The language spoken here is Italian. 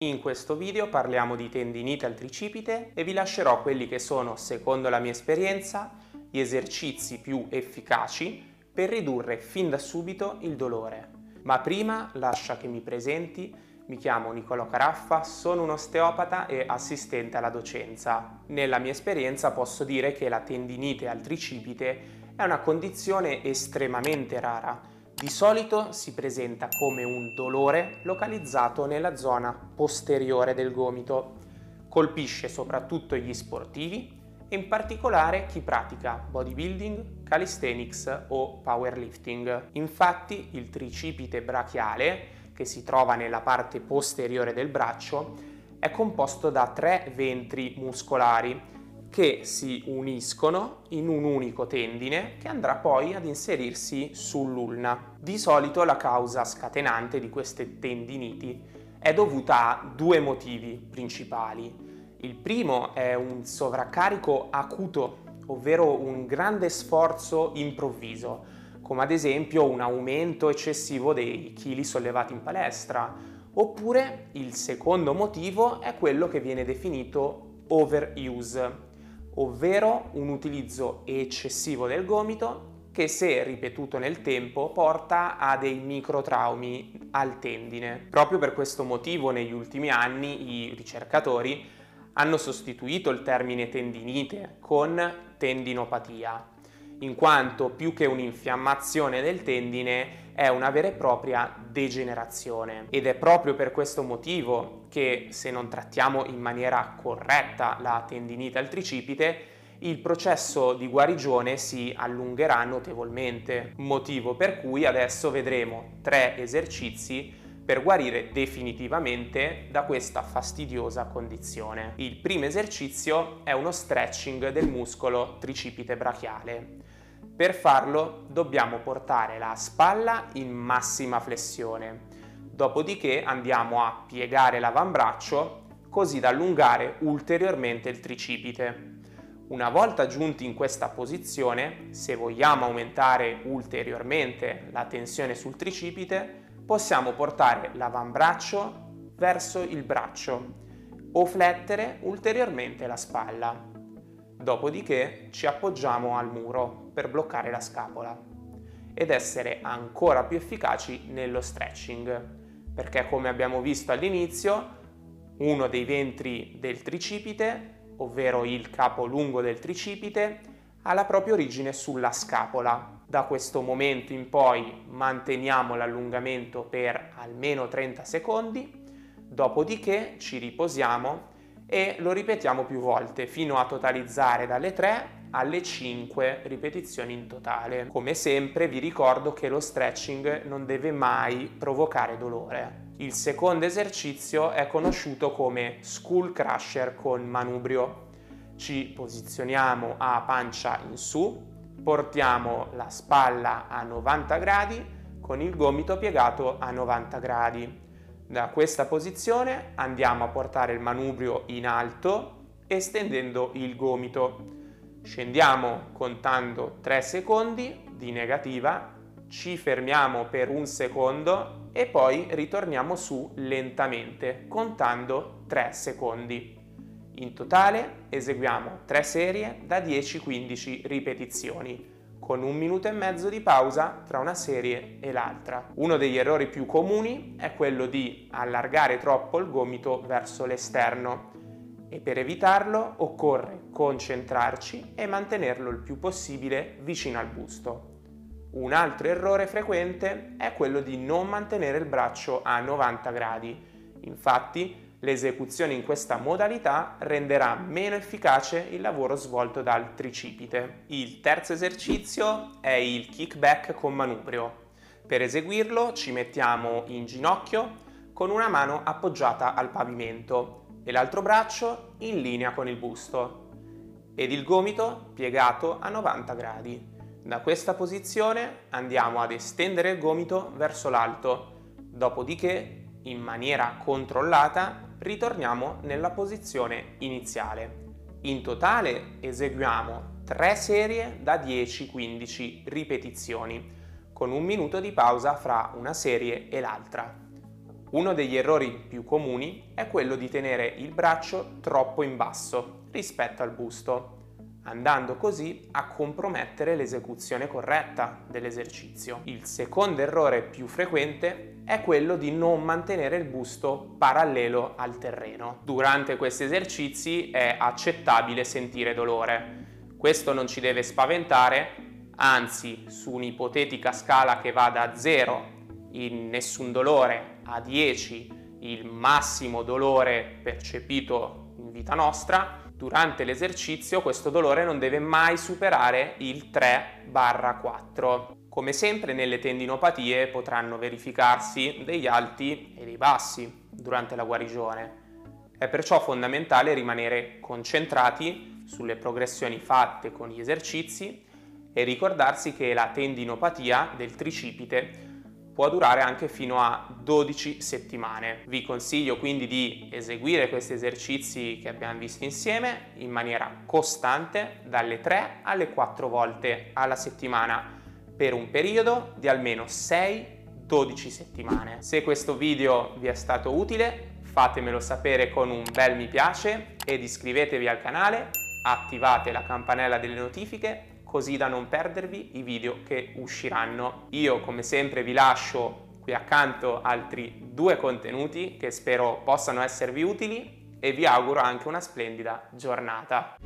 In questo video parliamo di tendinite al tricipite e vi lascerò quelli che sono, secondo la mia esperienza, gli esercizi più efficaci per ridurre fin da subito il dolore. Ma prima lascia che mi presenti, mi chiamo Niccolò Caraffa, sono un osteopata e assistente alla docenza. Nella mia esperienza posso dire che la tendinite al tricipite è una condizione estremamente rara di solito si presenta come un dolore localizzato nella zona posteriore del gomito. Colpisce soprattutto gli sportivi e in particolare chi pratica bodybuilding, calisthenics o powerlifting. Infatti il tricipite brachiale, che si trova nella parte posteriore del braccio, è composto da tre ventri muscolari che si uniscono in un unico tendine che andrà poi ad inserirsi sull'ulna. Di solito la causa scatenante di queste tendiniti è dovuta a due motivi principali. Il primo è un sovraccarico acuto, ovvero un grande sforzo improvviso, come ad esempio un aumento eccessivo dei chili sollevati in palestra, oppure il secondo motivo è quello che viene definito overuse, ovvero un utilizzo eccessivo del gomito che se ripetuto nel tempo porta a dei microtraumi al tendine. Proprio per questo motivo negli ultimi anni i ricercatori hanno sostituito il termine tendinite con tendinopatia in quanto più che un'infiammazione del tendine è una vera e propria degenerazione. Ed è proprio per questo motivo che se non trattiamo in maniera corretta la tendinite al tricipite, il processo di guarigione si allungherà notevolmente, motivo per cui adesso vedremo tre esercizi per guarire definitivamente da questa fastidiosa condizione. Il primo esercizio è uno stretching del muscolo tricipite brachiale. Per farlo dobbiamo portare la spalla in massima flessione, dopodiché andiamo a piegare l'avambraccio così da allungare ulteriormente il tricipite. Una volta giunti in questa posizione, se vogliamo aumentare ulteriormente la tensione sul tricipite, possiamo portare l'avambraccio verso il braccio o flettere ulteriormente la spalla. Dopodiché ci appoggiamo al muro per bloccare la scapola ed essere ancora più efficaci nello stretching, perché come abbiamo visto all'inizio, uno dei ventri del tricipite, ovvero il capo lungo del tricipite, ha la propria origine sulla scapola. Da questo momento in poi manteniamo l'allungamento per almeno 30 secondi, dopodiché ci riposiamo e lo ripetiamo più volte fino a totalizzare dalle 3 alle 5 ripetizioni in totale. Come sempre vi ricordo che lo stretching non deve mai provocare dolore. Il secondo esercizio è conosciuto come skull crusher con manubrio. Ci posizioniamo a pancia in su, portiamo la spalla a 90 gradi con il gomito piegato a 90 gradi da questa posizione andiamo a portare il manubrio in alto estendendo il gomito. Scendiamo contando 3 secondi di negativa, ci fermiamo per un secondo e poi ritorniamo su lentamente contando 3 secondi. In totale eseguiamo 3 serie da 10-15 ripetizioni con un minuto e mezzo di pausa tra una serie e l'altra. Uno degli errori più comuni è quello di allargare troppo il gomito verso l'esterno e per evitarlo occorre concentrarci e mantenerlo il più possibile vicino al busto. Un altro errore frequente è quello di non mantenere il braccio a 90 gradi. Infatti, L'esecuzione in questa modalità renderà meno efficace il lavoro svolto dal tricipite. Il terzo esercizio è il kickback con manubrio. Per eseguirlo ci mettiamo in ginocchio con una mano appoggiata al pavimento e l'altro braccio in linea con il busto ed il gomito piegato a 90 gradi. Da questa posizione andiamo ad estendere il gomito verso l'alto, dopodiché in maniera controllata ritorniamo nella posizione iniziale. In totale eseguiamo 3 serie da 10-15 ripetizioni, con un minuto di pausa fra una serie e l'altra. Uno degli errori più comuni è quello di tenere il braccio troppo in basso rispetto al busto, andando così a compromettere l'esecuzione corretta dell'esercizio. Il secondo errore più frequente è quello di non mantenere il busto parallelo al terreno. Durante questi esercizi è accettabile sentire dolore. Questo non ci deve spaventare, anzi su un'ipotetica scala che va da 0 in nessun dolore a 10 il massimo dolore percepito in vita nostra, durante l'esercizio questo dolore non deve mai superare il 3-4. Come sempre nelle tendinopatie potranno verificarsi degli alti e dei bassi durante la guarigione. È perciò fondamentale rimanere concentrati sulle progressioni fatte con gli esercizi e ricordarsi che la tendinopatia del tricipite può durare anche fino a 12 settimane. Vi consiglio quindi di eseguire questi esercizi che abbiamo visto insieme in maniera costante dalle 3 alle 4 volte alla settimana per un periodo di almeno 6-12 settimane. Se questo video vi è stato utile fatemelo sapere con un bel mi piace ed iscrivetevi al canale, attivate la campanella delle notifiche così da non perdervi i video che usciranno. Io come sempre vi lascio qui accanto altri due contenuti che spero possano esservi utili e vi auguro anche una splendida giornata.